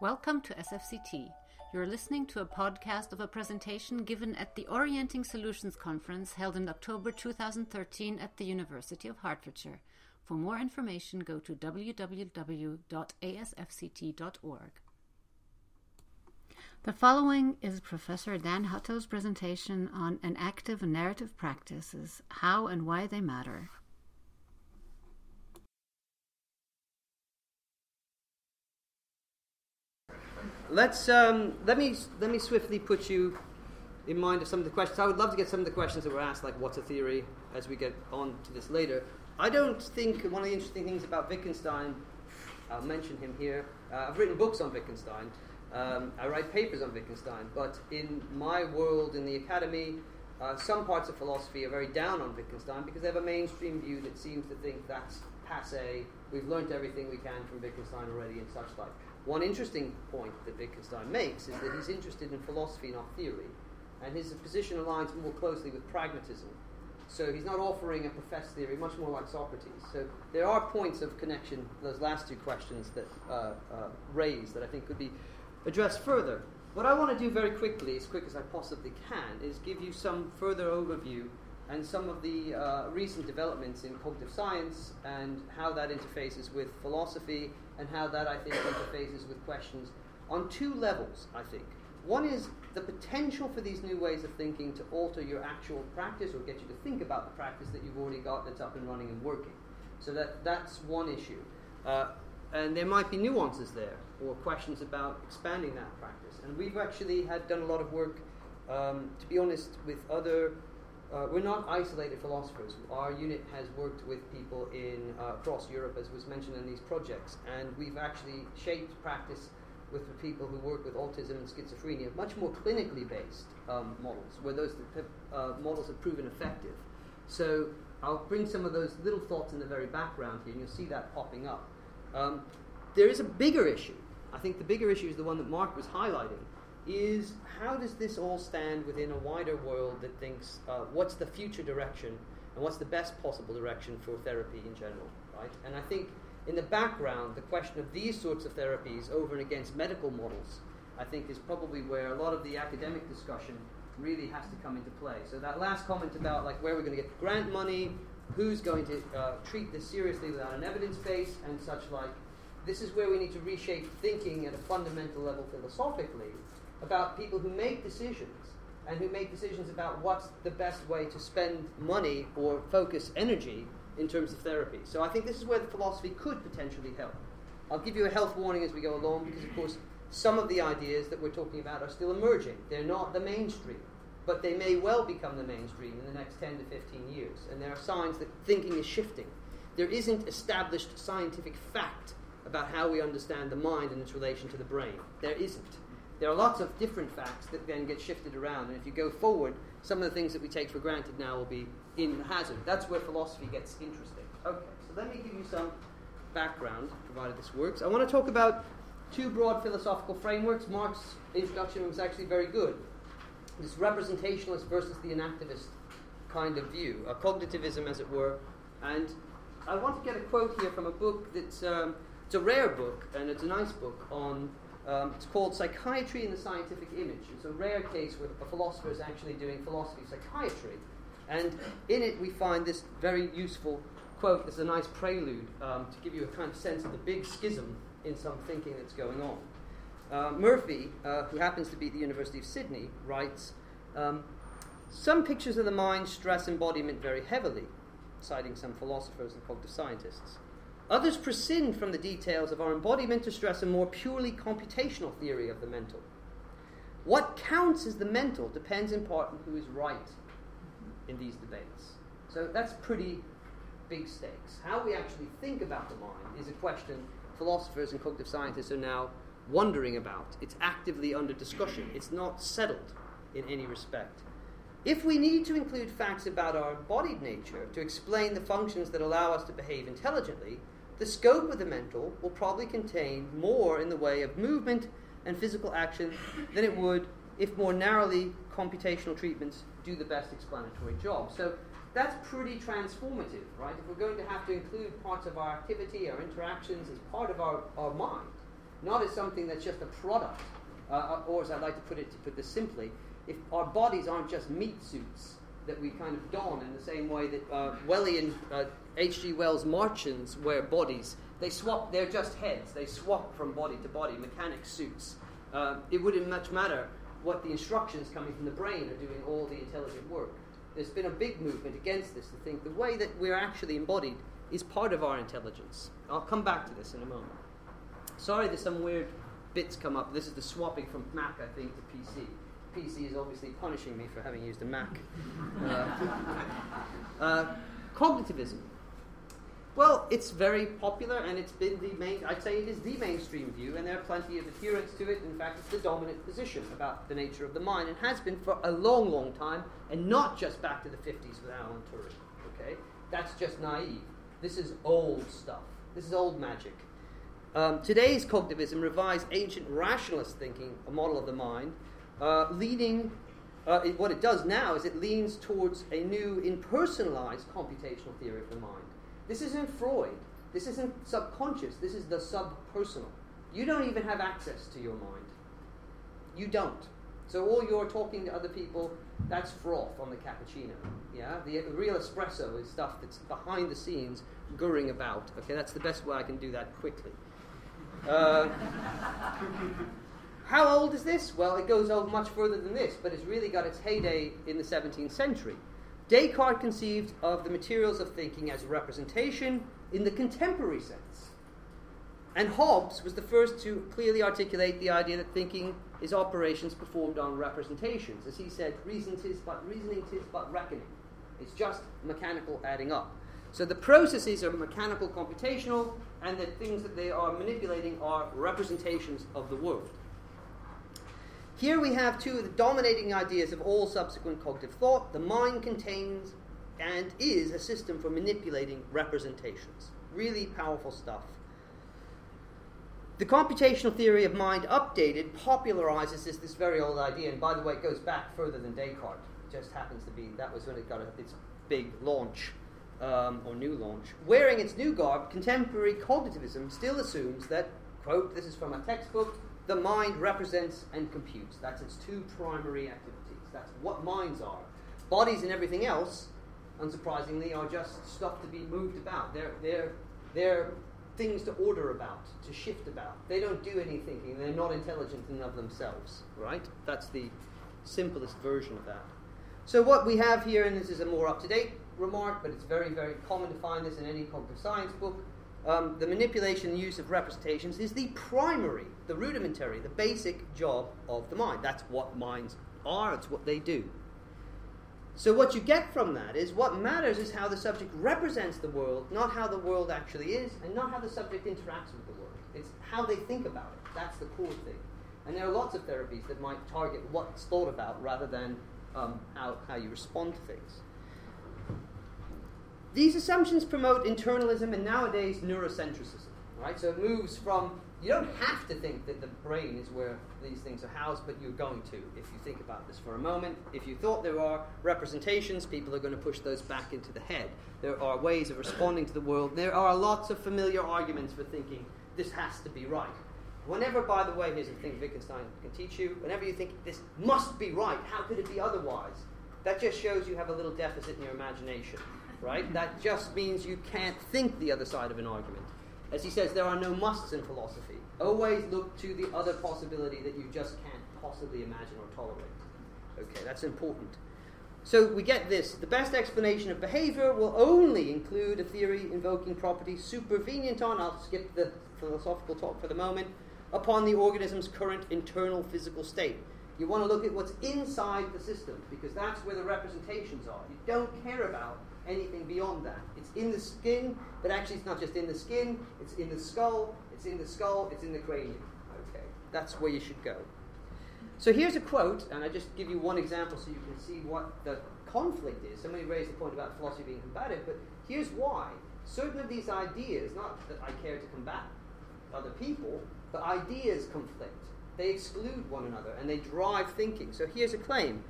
Welcome to SFCT. You're listening to a podcast of a presentation given at the Orienting Solutions Conference held in October 2013 at the University of Hertfordshire. For more information, go to www.asfct.org. The following is Professor Dan Hutto's presentation on enactive narrative practices, how and why they matter. Let's um, let me let me swiftly put you in mind of some of the questions. I would love to get some of the questions that were asked, like what's a theory, as we get on to this later. I don't think one of the interesting things about Wittgenstein, I'll mention him here. Uh, I've written books on Wittgenstein. Um, I write papers on Wittgenstein, but in my world in the academy, uh, some parts of philosophy are very down on Wittgenstein because they have a mainstream view that seems to think that's passe. We've learned everything we can from Wittgenstein already, and such like. One interesting point that Wittgenstein makes is that he's interested in philosophy, not theory, and his position aligns more closely with pragmatism. So he's not offering a professed theory, much more like Socrates. So there are points of connection, those last two questions that uh, uh, raised that I think could be addressed further. What I want to do very quickly, as quick as I possibly can, is give you some further overview and some of the uh, recent developments in cognitive science and how that interfaces with philosophy and how that, I think, interfaces with questions on two levels, I think. One is the potential for these new ways of thinking to alter your actual practice or get you to think about the practice that you've already got that's up and running and working. So that, that's one issue. Uh, and there might be nuances there or questions about expanding that practice. And we've actually had done a lot of work, um, to be honest, with other uh, we're not isolated philosophers. Our unit has worked with people in uh, across Europe, as was mentioned in these projects, and we've actually shaped practice with the people who work with autism and schizophrenia, much more clinically based um, models, where those uh, models have proven effective. So I'll bring some of those little thoughts in the very background here, and you'll see that popping up. Um, there is a bigger issue. I think the bigger issue is the one that Mark was highlighting, is how does this all stand within a wider world that thinks uh, what's the future direction and what's the best possible direction for therapy in general, right? And I think in the background, the question of these sorts of therapies over and against medical models, I think is probably where a lot of the academic discussion really has to come into play. So that last comment about like where we're going to get grant money, who's going to uh, treat this seriously without an evidence base, and such like, this is where we need to reshape thinking at a fundamental level philosophically about people who make decisions and who make decisions about what's the best way to spend money or focus energy in terms of therapy. So I think this is where the philosophy could potentially help. I'll give you a health warning as we go along because, of course, some of the ideas that we're talking about are still emerging. They're not the mainstream, but they may well become the mainstream in the next 10 to 15 years. And there are signs that thinking is shifting. There isn't established scientific fact about how we understand the mind and its relation to the brain. There isn't there are lots of different facts that then get shifted around. And if you go forward, some of the things that we take for granted now will be in hazard. That's where philosophy gets interesting. Okay, so let me give you some background, provided this works. I want to talk about two broad philosophical frameworks. Mark's introduction was actually very good. This representationalist versus the enactivist kind of view, a cognitivism, as it were. And I want to get a quote here from a book that's um, it's a rare book and it's a nice book on um, it's called Psychiatry in the Scientific Image. It's a rare case where a philosopher is actually doing philosophy psychiatry. And in it, we find this very useful quote. Is a nice prelude um, to give you a kind of sense of the big schism in some thinking that's going on. Uh, Murphy, uh, who happens to be at the University of Sydney, writes um, Some pictures of the mind stress embodiment very heavily, citing some philosophers and cognitive scientists. Others prescind from the details of our embodiment to stress a more purely computational theory of the mental. What counts as the mental depends in part on who is right in these debates. So that's pretty big stakes. How we actually think about the mind is a question philosophers and cognitive scientists are now wondering about. It's actively under discussion, it's not settled in any respect. If we need to include facts about our embodied nature to explain the functions that allow us to behave intelligently, the scope of the mental will probably contain more in the way of movement and physical action than it would if more narrowly computational treatments do the best explanatory job. So that's pretty transformative, right? If we're going to have to include parts of our activity, our interactions as part of our, our mind, not as something that's just a product, uh, or as I like to put it, to put this simply, if our bodies aren't just meat suits that we kind of don in the same way that uh, H.G. Uh, Wells Martians wear bodies, they swap, they're just heads, they swap from body to body, mechanic suits. Uh, it wouldn't much matter what the instructions coming from the brain are doing all the intelligent work. There's been a big movement against this to think the way that we're actually embodied is part of our intelligence. I'll come back to this in a moment. Sorry, there's some weird bits come up. This is the swapping from Mac, I think, to PC. PC is obviously punishing me for having used a Mac. Uh, uh, cognitivism. Well, it's very popular and it's been the main, I'd say it is the mainstream view, and there are plenty of adherents to it. In fact, it's the dominant position about the nature of the mind and has been for a long, long time, and not just back to the 50s with Alan Turing. Okay? That's just naive. This is old stuff. This is old magic. Um, today's cognitivism revives ancient rationalist thinking, a model of the mind, uh, leading, uh, it, what it does now is it leans towards a new impersonalized computational theory of the mind. This isn't Freud. This isn't subconscious. This is the subpersonal. You don't even have access to your mind. You don't. So all you're talking to other people, that's froth on the cappuccino. Yeah, the real espresso is stuff that's behind the scenes, gurring about. Okay, that's the best way I can do that quickly. Uh, how old is this? Well, it goes on much further than this, but it's really got its heyday in the 17th century. Descartes conceived of the materials of thinking as representation in the contemporary sense. And Hobbes was the first to clearly articulate the idea that thinking is operations performed on representations. As he said, reason tis but reasoning tis but reckoning. It's just mechanical adding up. So the processes are mechanical computational, and the things that they are manipulating are representations of the world. Here we have two of the dominating ideas of all subsequent cognitive thought. The mind contains and is a system for manipulating representations. Really powerful stuff. The computational theory of mind updated popularizes this, this very old idea, and by the way, it goes back further than Descartes. It just happens to be that was when it got a, its big launch, um, or new launch. Wearing its new garb, contemporary cognitivism still assumes that, quote, this is from a textbook, the mind represents and computes. That's its two primary activities. That's what minds are. Bodies and everything else, unsurprisingly, are just stuff to be moved about. They're, they're, they're things to order about, to shift about. They don't do any thinking. They're not intelligent in of themselves, right? That's the simplest version of that. So what we have here, and this is a more up-to-date remark, but it's very, very common to find this in any cognitive science book, um, the manipulation and use of representations is the primary, the rudimentary, the basic job of the mind. That's what minds are, it's what they do. So, what you get from that is what matters is how the subject represents the world, not how the world actually is, and not how the subject interacts with the world. It's how they think about it. That's the core thing. And there are lots of therapies that might target what's thought about rather than um, how, how you respond to things. These assumptions promote internalism and nowadays neurocentrism. Right? So it moves from you don't have to think that the brain is where these things are housed, but you're going to if you think about this for a moment. If you thought there are representations, people are going to push those back into the head. There are ways of responding to the world. There are lots of familiar arguments for thinking this has to be right. Whenever, by the way, here's a thing Wittgenstein can teach you, whenever you think this must be right, how could it be otherwise? That just shows you have a little deficit in your imagination right? That just means you can't think the other side of an argument. As he says, there are no musts in philosophy. Always look to the other possibility that you just can't possibly imagine or tolerate. Okay, that's important. So we get this. The best explanation of behavior will only include a theory invoking properties supervenient on, I'll skip the philosophical talk for the moment, upon the organism's current internal physical state. You want to look at what's inside the system because that's where the representations are. You don't care about anything beyond that. It's in the skin, but actually it's not just in the skin, it's in the skull, it's in the skull, it's in the cranium. Okay, that's where you should go. So here's a quote, and I just give you one example so you can see what the conflict is. Somebody raised the point about philosophy being combative, but here's why. Certain of these ideas, not that I care to combat other people, but ideas conflict. They exclude one another and they drive thinking. So here's a claim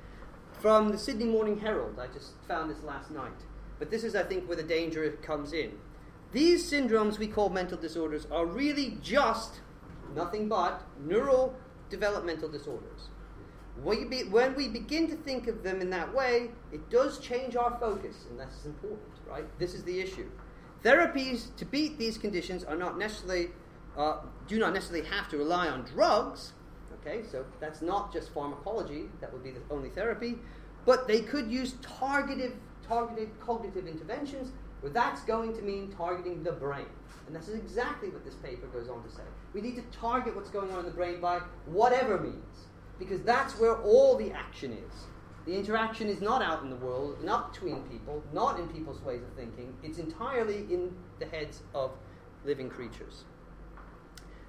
from the Sydney Morning Herald. I just found this last night. But this is, I think, where the danger comes in. These syndromes we call mental disorders are really just nothing but neural developmental disorders. When, when we begin to think of them in that way, it does change our focus, and that's important, right? This is the issue. Therapies to beat these conditions are not necessarily, uh, do not necessarily have to rely on drugs. Okay, so that's not just pharmacology. That would be the only therapy, but they could use targeted, targeted cognitive interventions. Where that's going to mean targeting the brain, and this is exactly what this paper goes on to say. We need to target what's going on in the brain by whatever means because that's where all the action is. The interaction is not out in the world, not between people, not in people's ways of thinking. It's entirely in the heads of living creatures.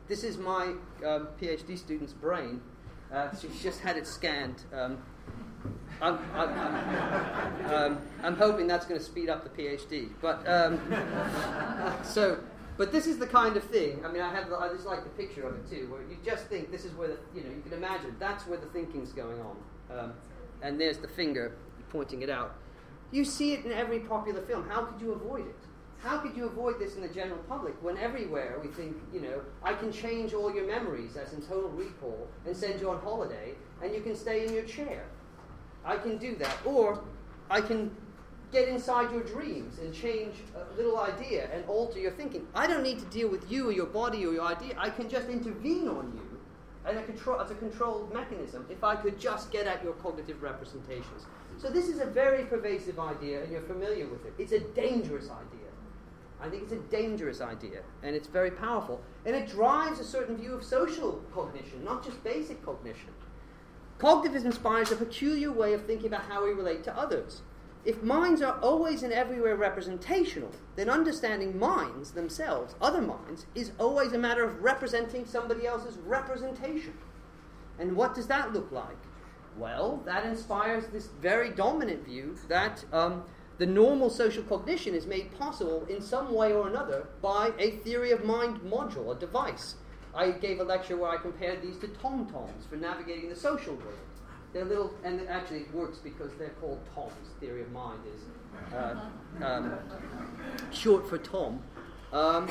This is my um, PhD student's brain. Uh, she's just had it scanned. Um, I'm, I'm, um, I'm, hoping that's going to speed up the PhD. But um, so but this is the kind of thing. I mean, I have. I just like the picture of it too, where you just think this is where the you know you can imagine that's where the thinking's going on, um, and there's the finger pointing it out. You see it in every popular film. How could you avoid it? How could you avoid this in the general public when everywhere we think, you know, I can change all your memories as in total recall and send you on holiday and you can stay in your chair? I can do that. Or I can get inside your dreams and change a little idea and alter your thinking. I don't need to deal with you or your body or your idea. I can just intervene on you as a, control, as a controlled mechanism if I could just get at your cognitive representations. So this is a very pervasive idea, and you're familiar with it. It's a dangerous idea. I think it's a dangerous idea, and it's very powerful. And it drives a certain view of social cognition, not just basic cognition. Cognitism inspires a peculiar way of thinking about how we relate to others. If minds are always and everywhere representational, then understanding minds themselves, other minds, is always a matter of representing somebody else's representation. And what does that look like? Well, that inspires this very dominant view that um, the normal social cognition is made possible in some way or another by a theory of mind module, a device. I gave a lecture where I compared these to tom toms for navigating the social world. They're little, and actually it works because they're called Toms. Theory of mind is uh, um, short for Tom. Um,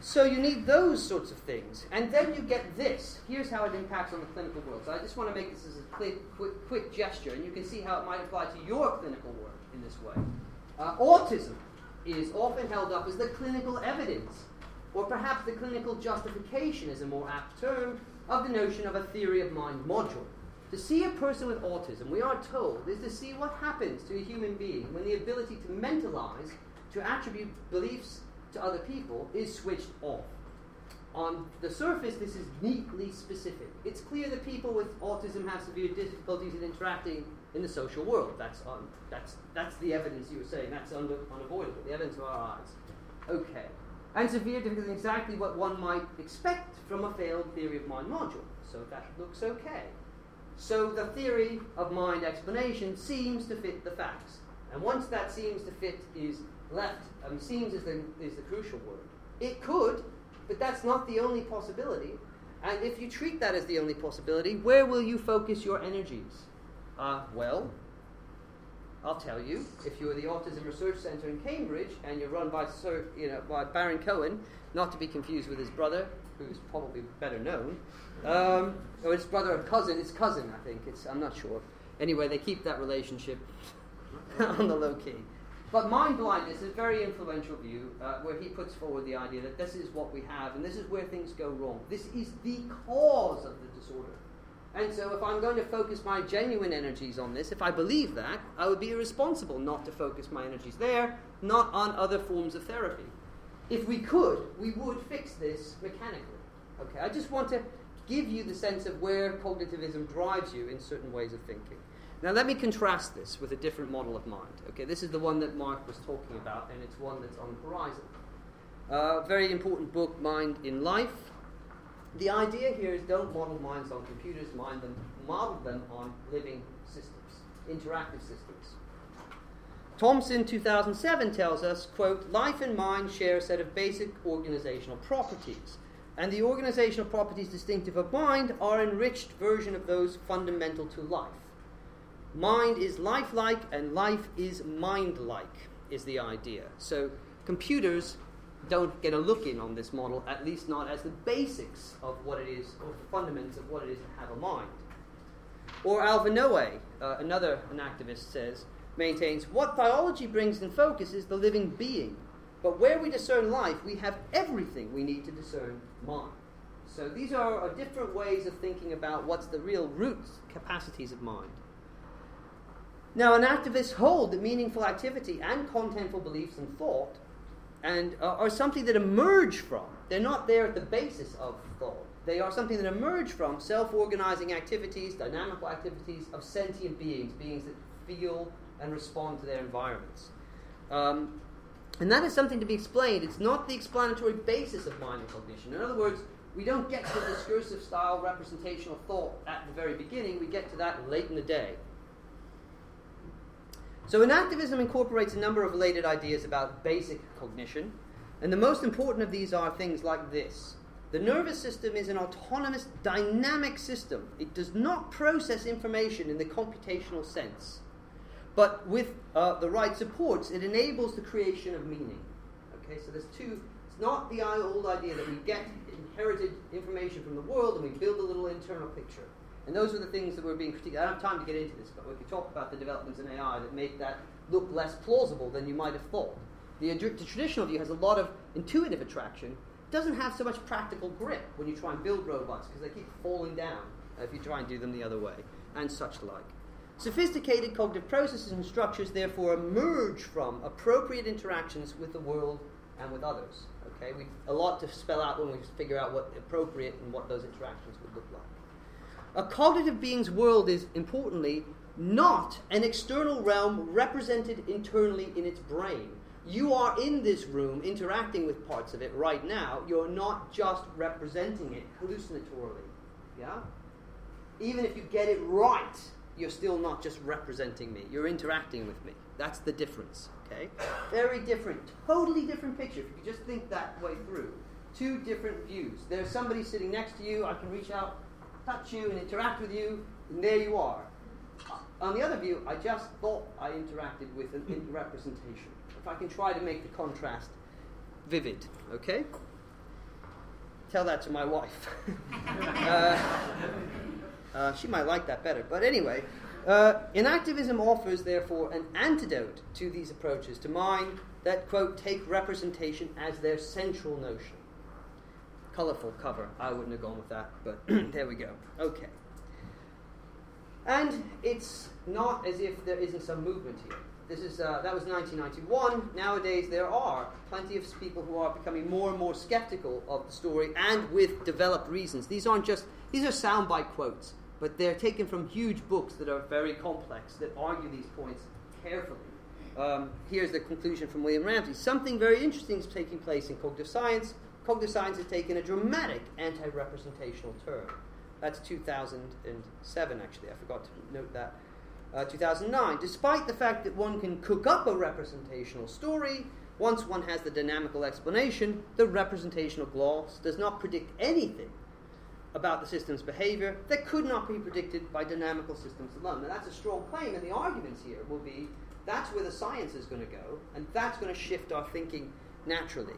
so you need those sorts of things, and then you get this. Here's how it impacts on the clinical world. So I just want to make this as a quick, quick, quick gesture, and you can see how it might apply to your clinical work in this way. Uh, autism is often held up as the clinical evidence, or perhaps the clinical justification is a more apt term, of the notion of a theory of mind module. To see a person with autism, we are told, is to see what happens to a human being when the ability to mentalize, to attribute beliefs to other people, is switched off. On the surface, this is neatly specific. It's clear that people with autism have severe difficulties in interacting in the social world. That's, um, that's, that's the evidence you were saying. That's un- unavoidable, the evidence of our eyes. Okay. And severe difficulty is exactly what one might expect from a failed theory of mind module. So that looks okay. So the theory of mind explanation seems to fit the facts. And once that seems to fit is left, I mean, seems is the, is the crucial word. It could, but that's not the only possibility. And if you treat that as the only possibility, where will you focus your energies? Uh, well, I'll tell you, if you're the Autism Research Centre in Cambridge and you're run by, Sir, you know, by Baron Cohen, not to be confused with his brother, who's probably better known, um, or his brother or cousin, his cousin, I think. It's, I'm not sure. Anyway, they keep that relationship on the low key. But mind blindness is a very influential view uh, where he puts forward the idea that this is what we have and this is where things go wrong. This is the cause of the disorder. And so, if I'm going to focus my genuine energies on this, if I believe that, I would be irresponsible not to focus my energies there, not on other forms of therapy. If we could, we would fix this mechanically. Okay, I just want to give you the sense of where cognitivism drives you in certain ways of thinking. Now, let me contrast this with a different model of mind. Okay, this is the one that Mark was talking about, and it's one that's on the horizon. Uh, very important book, Mind in Life. The idea here is don't model minds on computers, mind them, model them on living systems, interactive systems. Thompson, 2007, tells us, quote, life and mind share a set of basic organizational properties and the organizational properties distinctive of mind are enriched version of those fundamental to life. Mind is lifelike and life is mind-like is the idea. So computers don't get a look in on this model, at least not as the basics of what it is, or the fundamentals of what it is to have a mind. Or Alva Noe, uh, another enactivist, says, maintains what biology brings in focus is the living being. But where we discern life, we have everything we need to discern mind. So these are, different ways of thinking about what's the real roots, capacities of mind. Now, enactivist hold that meaningful activity and contentful beliefs and thought and uh, are something that emerge from. They're not there at the basis of thought. They are something that emerge from self-organizing activities, dynamical activities of sentient beings, beings that feel and respond to their environments. Um, and that is something to be explained. It's not the explanatory basis of mind and cognition. In other words, we don't get to the discursive style representational thought at the very beginning. We get to that late in the day. So, enactivism incorporates a number of related ideas about basic cognition, and the most important of these are things like this. The nervous system is an autonomous, dynamic system. It does not process information in the computational sense. But with uh, the right supports, it enables the creation of meaning. Okay, so there's two. It's not the old idea that we get inherited information from the world and we build a little internal picture. And those are the things that were being critiqued. I don't have time to get into this, but we could talk about the developments in AI that make that look less plausible than you might have thought. The, the traditional view has a lot of intuitive attraction, doesn't have so much practical grip when you try and build robots because they keep falling down if you try and do them the other way, and such like. Sophisticated cognitive processes and structures therefore emerge from appropriate interactions with the world and with others. Okay, we a lot to spell out when we figure out what appropriate and what those interactions would look like. A cognitive being's world is, importantly, not an external realm represented internally in its brain. You are in this room interacting with parts of it right now. You're not just representing it hallucinatorily. Yeah? Even if you get it right, you're still not just representing me. You're interacting with me. That's the difference. Okay? Very different, totally different picture. If you could just think that way through. Two different views. There's somebody sitting next to you. I can reach out touch you and interact with you, and there you are. On the other view, I just thought I interacted with an representation. If I can try to make the contrast vivid, okay? Tell that to my wife. uh, uh, she might like that better. But anyway, uh, enactivism offers, therefore, an antidote to these approaches to mind that, quote, take representation as their central notion colourful cover. I wouldn't have gone with that, but there we go. Okay. And it's not as if there isn't some movement here. This is uh, that was 1991. Nowadays, there are plenty of people who are becoming more and more skeptical of the story, and with developed reasons. These aren't just these are soundbite quotes, but they're taken from huge books that are very complex that argue these points carefully. Um, here's the conclusion from William Ramsey: Something very interesting is taking place in cognitive science cognitive science has taken a dramatic anti representational turn. That's 2007, actually. I forgot to note that. Uh, 2009. Despite the fact that one can cook up a representational story, once one has the dynamical explanation, the representational gloss does not predict anything about the system's behavior that could not be predicted by dynamical systems alone. Now, that's a strong claim, and the arguments here will be that's where the science is going to go, and that's going to shift our thinking naturally.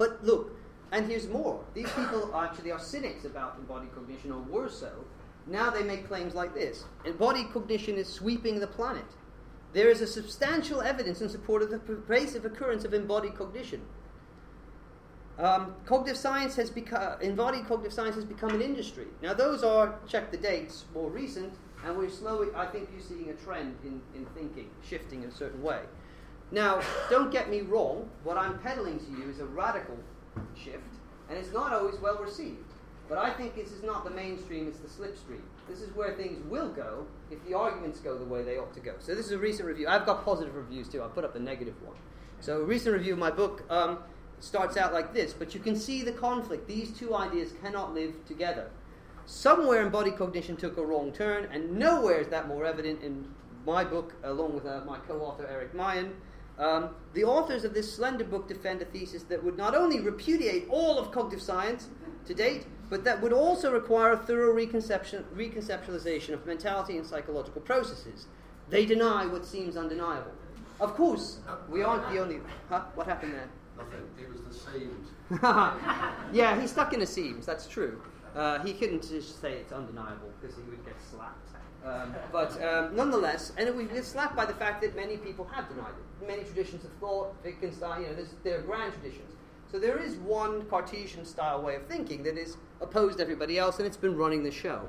But look, and here's more. These people actually are cynics about embodied cognition, or were so. Now they make claims like this Embodied cognition is sweeping the planet. There is a substantial evidence in support of the pervasive occurrence of embodied cognition. Um, cognitive science has become, embodied cognitive science has become an industry. Now, those are, check the dates, more recent, and we're slowly, I think you're seeing a trend in, in thinking, shifting in a certain way. Now, don't get me wrong, what I'm peddling to you is a radical shift, and it's not always well received. But I think this is not the mainstream, it's the slipstream. This is where things will go if the arguments go the way they ought to go. So, this is a recent review. I've got positive reviews too, I'll put up the negative one. So, a recent review of my book um, starts out like this, but you can see the conflict. These two ideas cannot live together. Somewhere embodied cognition took a wrong turn, and nowhere is that more evident in my book, along with uh, my co author Erik Myin. Um, the authors of this slender book defend a thesis that would not only repudiate all of cognitive science to date, but that would also require a thorough reconception, reconceptualization of mentality and psychological processes. They deny what seems undeniable. Of course, we aren't the only. Huh? What happened there? Nothing. He was the seams. yeah, he's stuck in the seams. That's true. Uh, he couldn't just say it's undeniable because he would get slapped. Um, but um, nonetheless, and we get slapped by the fact that many people have denied it. Many traditions of thought, Wittgenstein, you know, they're grand traditions. So there is one Cartesian style way of thinking that is opposed to everybody else, and it's been running the show.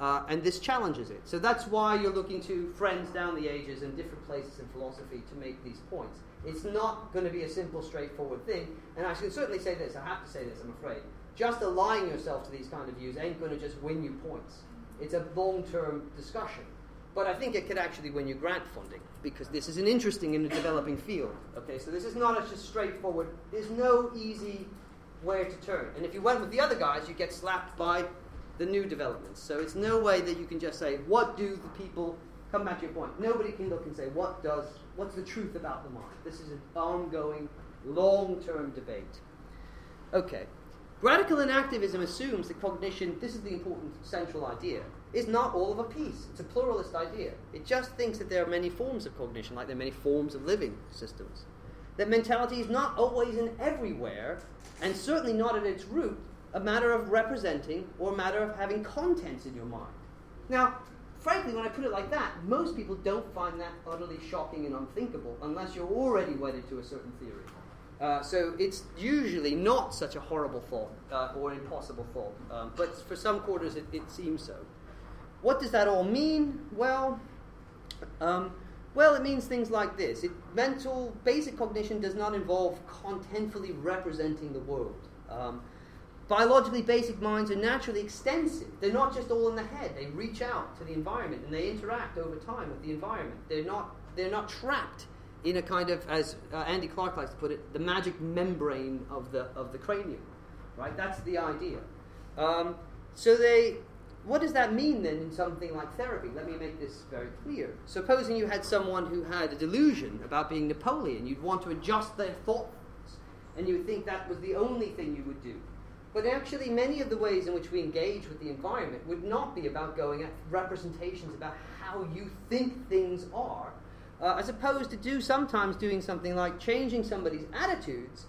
Uh, and this challenges it. So that's why you're looking to friends down the ages and different places in philosophy to make these points. It's not going to be a simple, straightforward thing. And I can certainly say this, I have to say this, I'm afraid. Just allying yourself to these kind of views ain't going to just win you points. It's a long term discussion. But I think it could actually win you grant funding because this is an interesting and a developing field. Okay, so this is not a just straightforward, there's no easy where to turn. And if you went with the other guys, you get slapped by the new developments. So it's no way that you can just say, what do the people come back to your point? Nobody can look and say, what does what's the truth about the mind? This is an ongoing, long-term debate. Okay. Radical enactivism assumes that cognition, this is the important central idea, is not all of a piece. It's a pluralist idea. It just thinks that there are many forms of cognition, like there are many forms of living systems. That mentality is not always and everywhere, and certainly not at its root, a matter of representing or a matter of having contents in your mind. Now, frankly, when I put it like that, most people don't find that utterly shocking and unthinkable unless you're already wedded to a certain theory. Uh, so it's usually not such a horrible thought uh, or impossible thought, um, but for some quarters it, it, seems so. What does that all mean? Well, um, well, it means things like this: it, mental basic cognition does not involve contentfully representing the world. Um, biologically basic minds are naturally extensive. They're not just all in the head. They reach out to the environment and they interact over time with the environment. They're not they're not trapped in a kind of, as uh, Andy Clark likes to put it, the magic membrane of the, of the cranium. Right? That's the idea. Um, so they, what does that mean then in something like therapy? Let me make this very clear. Supposing you had someone who had a delusion about being Napoleon, you'd want to adjust their thoughts, and you would think that was the only thing you would do. But actually, many of the ways in which we engage with the environment would not be about going at representations about how you think things are, uh, as opposed to do sometimes doing something like changing somebody's attitudes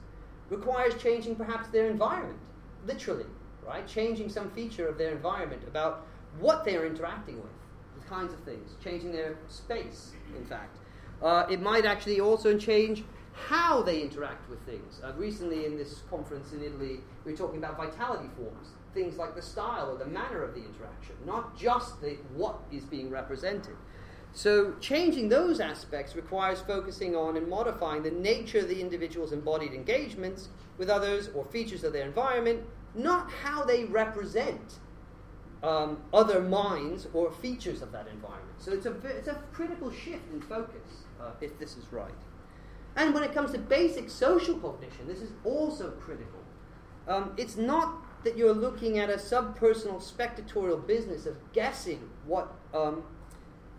requires changing perhaps their environment, literally, right? Changing some feature of their environment about what they are interacting with, the kinds of things, changing their space, in fact. Uh, it might actually also change how they interact with things. Uh, recently, in this conference in Italy, we were talking about vitality forms, things like the style or the manner of the interaction, not just the, what is being represented. So, changing those aspects requires focusing on and modifying the nature of the individual's embodied engagements with others or features of their environment, not how they represent um, other minds or features of that environment. So, it's a, it's a critical shift in focus, uh, if this is right. And when it comes to basic social cognition, this is also critical. Um, it's not that you're looking at a subpersonal spectatorial business of guessing what um,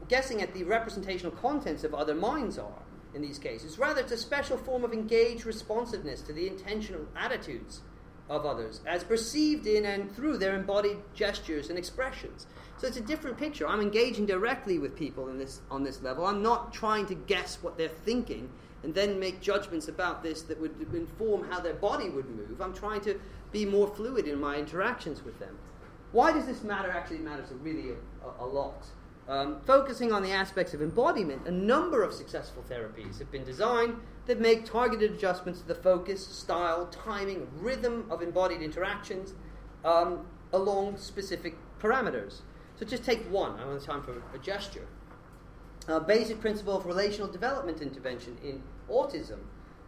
guessing at the representational contents of other minds are in these cases. Rather, it's a special form of engaged responsiveness to the intentional attitudes of others, as perceived in and through their embodied gestures and expressions. So it's a different picture. I'm engaging directly with people in this, on this level. I'm not trying to guess what they're thinking and then make judgments about this that would inform how their body would move. I'm trying to be more fluid in my interactions with them. Why does this matter? Actually, matters really a, a, a lot. Um, focusing on the aspects of embodiment, a number of successful therapies have been designed that make targeted adjustments to the focus, style, timing, rhythm of embodied interactions um, along specific parameters. So just take one. I don't time for a gesture. A basic principle of relational development intervention in autism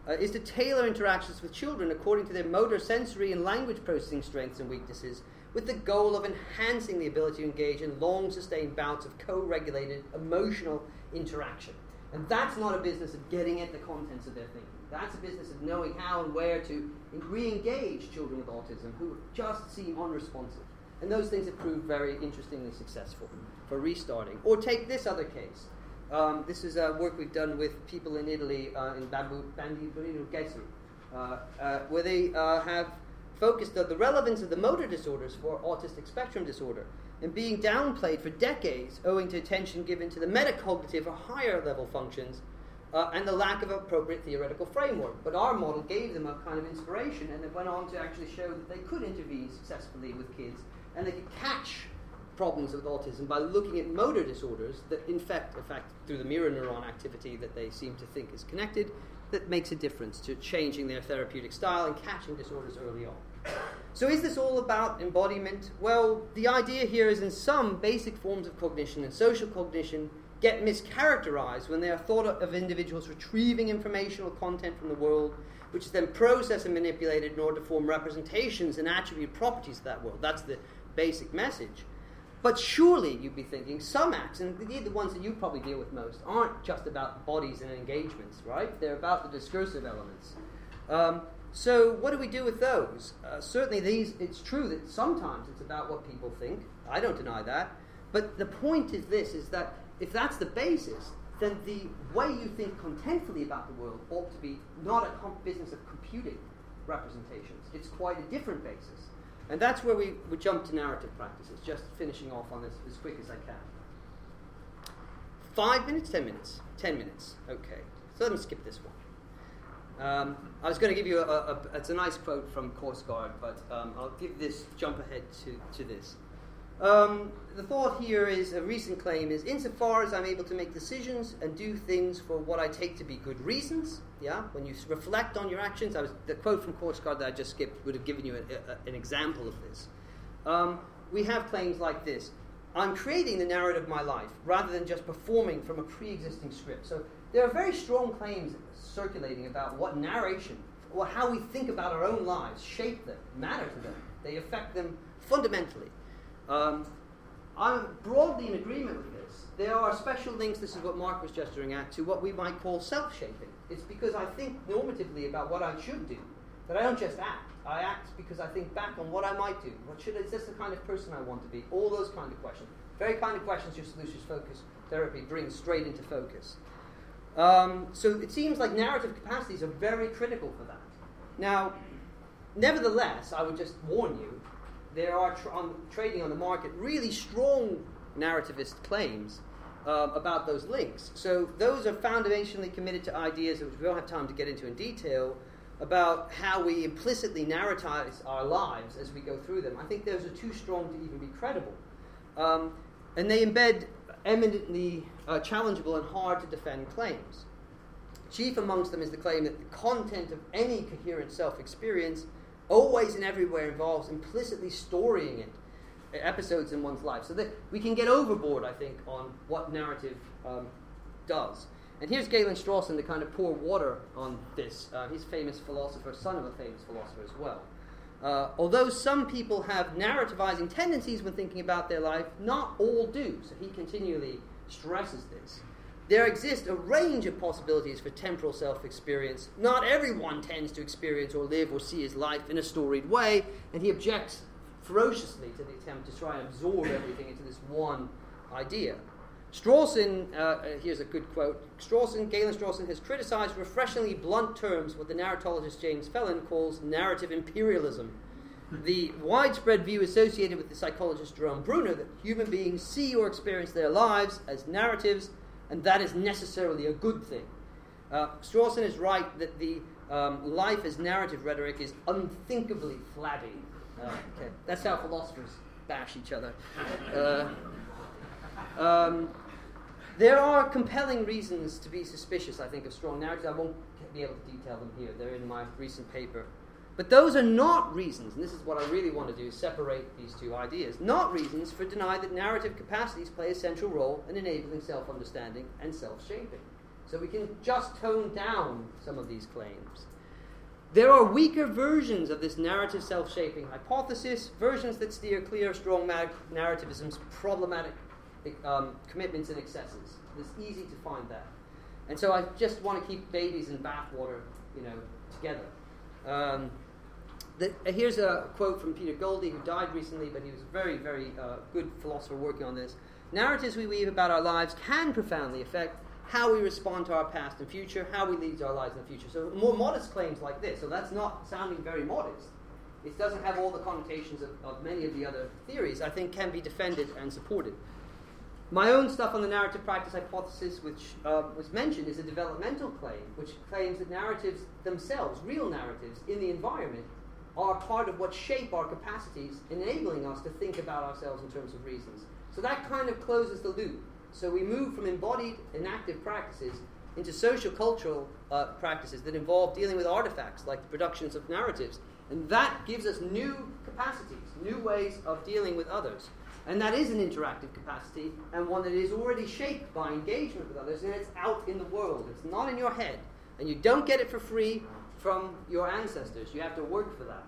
uh, is to tailor interactions with children according to their motor, sensory, and language processing strengths and weaknesses with the goal of enhancing the ability to engage in long sustained bouts of co regulated emotional interaction. And that's not a business of getting at the contents of their thinking. That's a business of knowing how and where to re engage children with autism who just seem unresponsive. And those things have proved very interestingly successful for restarting. Or take this other case. Um, this is uh, work we've done with people in Italy, uh, in Bambu, Bambino Gesù, uh, uh, where they uh, have focused on the relevance of the motor disorders for autistic spectrum disorder and being downplayed for decades owing to attention given to the metacognitive or higher level functions uh, and the lack of appropriate theoretical framework. But our model gave them a kind of inspiration, and it went on to actually show that they could intervene successfully with kids, and they could catch problems with autism by looking at motor disorders that, in fact, in fact, through the mirror neuron activity that they seem to think is connected, that makes a difference to changing their therapeutic style and catching disorders early on. So, is this all about embodiment? Well, the idea here is in some basic forms of cognition and social cognition get mischaracterized when they are thought of individuals retrieving informational content from the world, which is then processed and manipulated in order to form representations and attribute properties of that world. That's the basic message. But surely, you'd be thinking, some acts, and the ones that you probably deal with most, aren't just about bodies and engagements, right? They're about the discursive elements. Um, so, what do we do with those? Uh, certainly, these, it's true that sometimes it's about what people think. I don't deny that. But the point is this is that if that's the basis, then the way you think contentfully about the world ought to be not a comp- business of computing representations. It's quite a different basis. And that's where we, we jump to narrative practices, just finishing off on this as quick as I can. Five minutes, ten minutes? Ten minutes. Okay. So let me skip this one. Um, I was going to give you a, a, it's a nice quote from Korsgaard, but um, I'll give this jump ahead to, to this. Um, the thought here is a recent claim is insofar as I'm able to make decisions and do things for what I take to be good reasons, yeah, when you reflect on your actions, I was, the quote from Korsgaard that I just skipped would have given you a, a, an example of this. Um, we have claims like this I'm creating the narrative of my life rather than just performing from a pre existing script. So there are very strong claims circulating about what narration, or how we think about our own lives, shape them, matter to them. They affect them fundamentally. Um, I'm broadly in agreement with this. There are special links, this is what Mark was gesturing at, to what we might call self shaping. It's because I think normatively about what I should do, that I don't just act. I act because I think back on what I might do. What should is this the kind of person I want to be? All those kind of questions. Very kind of questions your solutions focus therapy brings straight into focus. Um, so it seems like narrative capacities are very critical for that. Now, nevertheless, I would just warn you there are tra- on, trading on the market really strong narrativist claims uh, about those links. So those are foundationally committed to ideas which we don't have time to get into in detail about how we implicitly narratize our lives as we go through them. I think those are too strong to even be credible. Um, and they embed eminently uh, challengeable and hard to defend claims. Chief amongst them is the claim that the content of any coherent self experience always and everywhere involves implicitly storying it episodes in one's life. So that we can get overboard i think on what narrative um, does. And here's galen strawson to kind of pour water on this. Uh, he's a famous philosopher son of a famous philosopher as well. Uh, although some people have narrativizing tendencies when thinking about their life not all do. So he continually stresses this there exist a range of possibilities for temporal self experience. Not everyone tends to experience or live or see his life in a storied way, and he objects ferociously to the attempt to try and absorb everything into this one idea. Strawson, uh, uh here's a good quote Strawson, Galen Strawson has criticized refreshingly blunt terms what the narratologist James Phelan calls narrative imperialism. The widespread view associated with the psychologist Jerome Bruner that human beings see or experience their lives as narratives and that is necessarily a good thing. Uh, Strawson is right that the um, life as narrative rhetoric is unthinkably flabby. Uh, okay. That's how philosophers bash each other. Uh, um, there are compelling reasons to be suspicious, I think, of strong narratives. I won't be able to detail them here. They're in my recent paper. But those are not reasons, and this is what I really want to do, separate these two ideas, not reasons for denying that narrative capacities play a central role in enabling self understanding and self shaping. So we can just tone down some of these claims. There are weaker versions of this narrative self shaping hypothesis, versions that steer clear of strong narrativism's problematic um, commitments and excesses. It's easy to find that. And so I just want to keep babies and bathwater, you know, together. Um, the, uh, here's a quote from Peter Goldie, who died recently, but he was a very, very uh, good philosopher working on this. Narratives we weave about our lives can profoundly affect how we respond to our past and future, how we lead our lives in the future. So, more modest claims like this, so that's not sounding very modest. It doesn't have all the connotations of, of many of the other theories, I think can be defended and supported. My own stuff on the narrative practice hypothesis, which uh, was mentioned, is a developmental claim, which claims that narratives themselves, real narratives in the environment, are part of what shape our capacities, enabling us to think about ourselves in terms of reasons. So that kind of closes the loop. So we move from embodied enactive practices into social cultural uh, practices that involve dealing with artifacts like the productions of narratives. And that gives us new capacities, new ways of dealing with others. And that is an interactive capacity and one that is already shaped by engagement with others and it's out in the world. It's not in your head. And you don't get it for free from your ancestors. You have to work for that.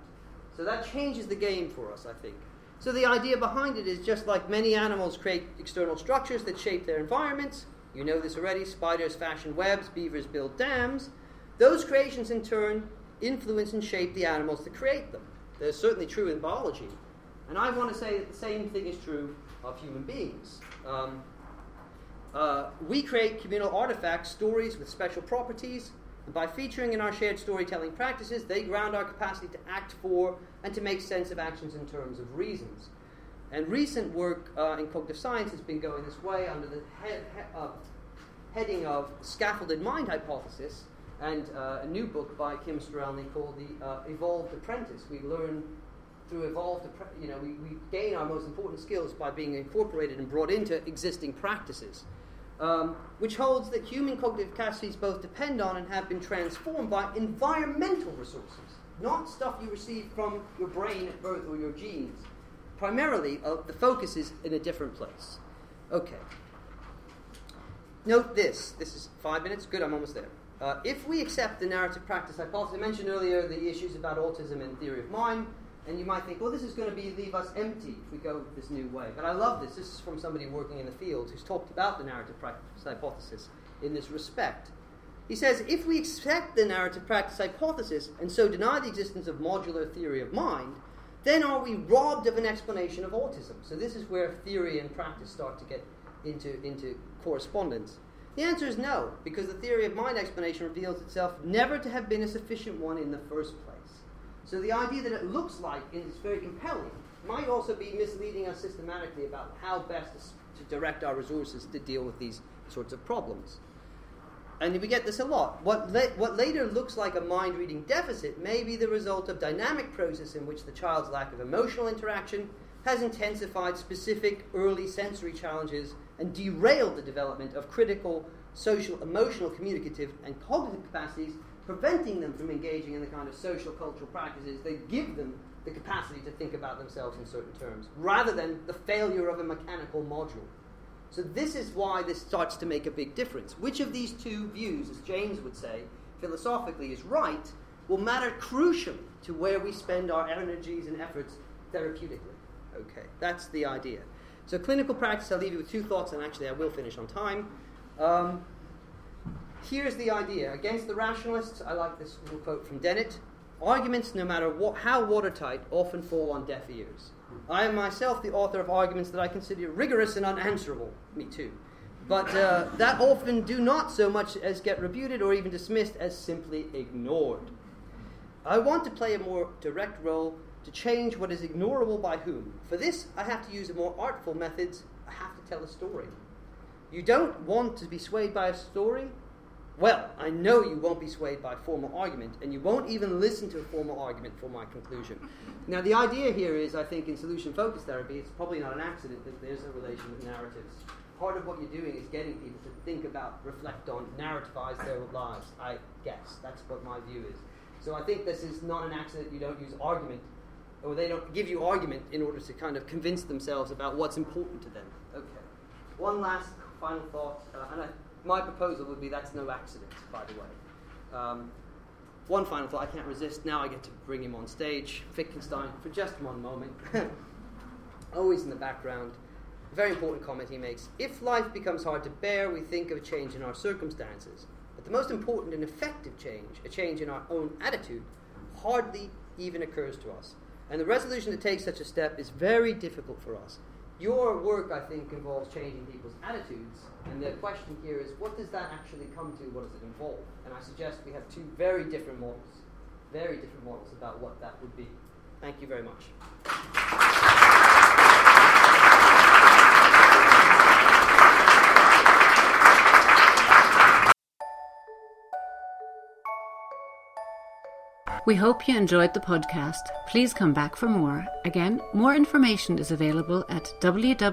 So that changes the game for us, I think. So the idea behind it is just like many animals create external structures that shape their environments. You know this already. Spiders fashion webs, beavers build dams. Those creations, in turn, influence and shape the animals that create them. They're certainly true in biology. And I want to say that the same thing is true of human beings. Um, uh, we create communal artifacts, stories with special properties, and by featuring in our shared storytelling practices, they ground our capacity to act for and to make sense of actions in terms of reasons. And recent work uh, in cognitive science has been going this way under the he- he- uh, heading of scaffolded mind hypothesis and uh, a new book by Kim Sterelny called The uh, Evolved Apprentice. We learn through evolved, you know, we, we gain our most important skills by being incorporated and brought into existing practices. Um, which holds that human cognitive capacities both depend on and have been transformed by environmental resources, not stuff you receive from your brain at birth or your genes. Primarily, uh, the focus is in a different place. Okay. Note this. This is five minutes. Good, I'm almost there. Uh, if we accept the narrative practice hypothesis, I mentioned earlier the issues about autism and theory of mind. And you might think, well, this is going to be leave us empty if we go this new way. But I love this. This is from somebody working in the field who's talked about the narrative practice hypothesis in this respect. He says, if we accept the narrative practice hypothesis and so deny the existence of modular theory of mind, then are we robbed of an explanation of autism? So this is where theory and practice start to get into, into correspondence. The answer is no, because the theory of mind explanation reveals itself never to have been a sufficient one in the first place. So the idea that it looks like is very compelling might also be misleading us systematically about how best to, to direct our resources to deal with these sorts of problems. And we get this a lot. What, la- what later looks like a mind reading deficit may be the result of dynamic process in which the child's lack of emotional interaction has intensified specific early sensory challenges and derailed the development of critical social, emotional, communicative, and cognitive capacities preventing them from engaging in the kind of social cultural practices that give them the capacity to think about themselves in certain terms, rather than the failure of a mechanical module. So, this is why this starts to make a big difference. Which of these two views, as James would say, philosophically is right, will matter crucially to where we spend our energies and efforts therapeutically. Okay, that's the idea. So, clinical practice, I'll leave you with two thoughts, and actually, I will finish on time. Um, Here's the idea. Against the rationalists, I like this little quote from Dennett arguments, no matter what, how watertight, often fall on deaf ears. I am myself the author of arguments that I consider rigorous and unanswerable. Me too. But uh, that often do not so much as get rebuted or even dismissed as simply ignored. I want to play a more direct role to change what is ignorable by whom. For this, I have to use more artful methods. I have to tell a story. You don't want to be swayed by a story, well, I know you won't be swayed by formal argument, and you won't even listen to a formal argument for my conclusion. Now, the idea here is, I think, in solution focused therapy, it's probably not an accident that there's a relation with narratives. Part of what you're doing is getting people to think about, reflect on, narrativize their lives, I guess. That's what my view is. So I think this is not an accident you don't use argument, or they don't give you argument in order to kind of convince themselves about what's important to them. Okay. One last final thought, uh, and I my proposal would be that's no accident, by the way. Um, one final thought, I can't resist. Now I get to bring him on stage, Wittgenstein, for just one moment. Always in the background. Very important comment he makes. If life becomes hard to bear, we think of a change in our circumstances. But the most important and effective change, a change in our own attitude, hardly even occurs to us. And the resolution to take such a step is very difficult for us. Your work, I think, involves changing people's attitudes, and the question here is what does that actually come to? What does it involve? And I suggest we have two very different models, very different models about what that would be. Thank you very much. We hope you enjoyed the podcast. Please come back for more. Again, more information is available at www.asfct.org.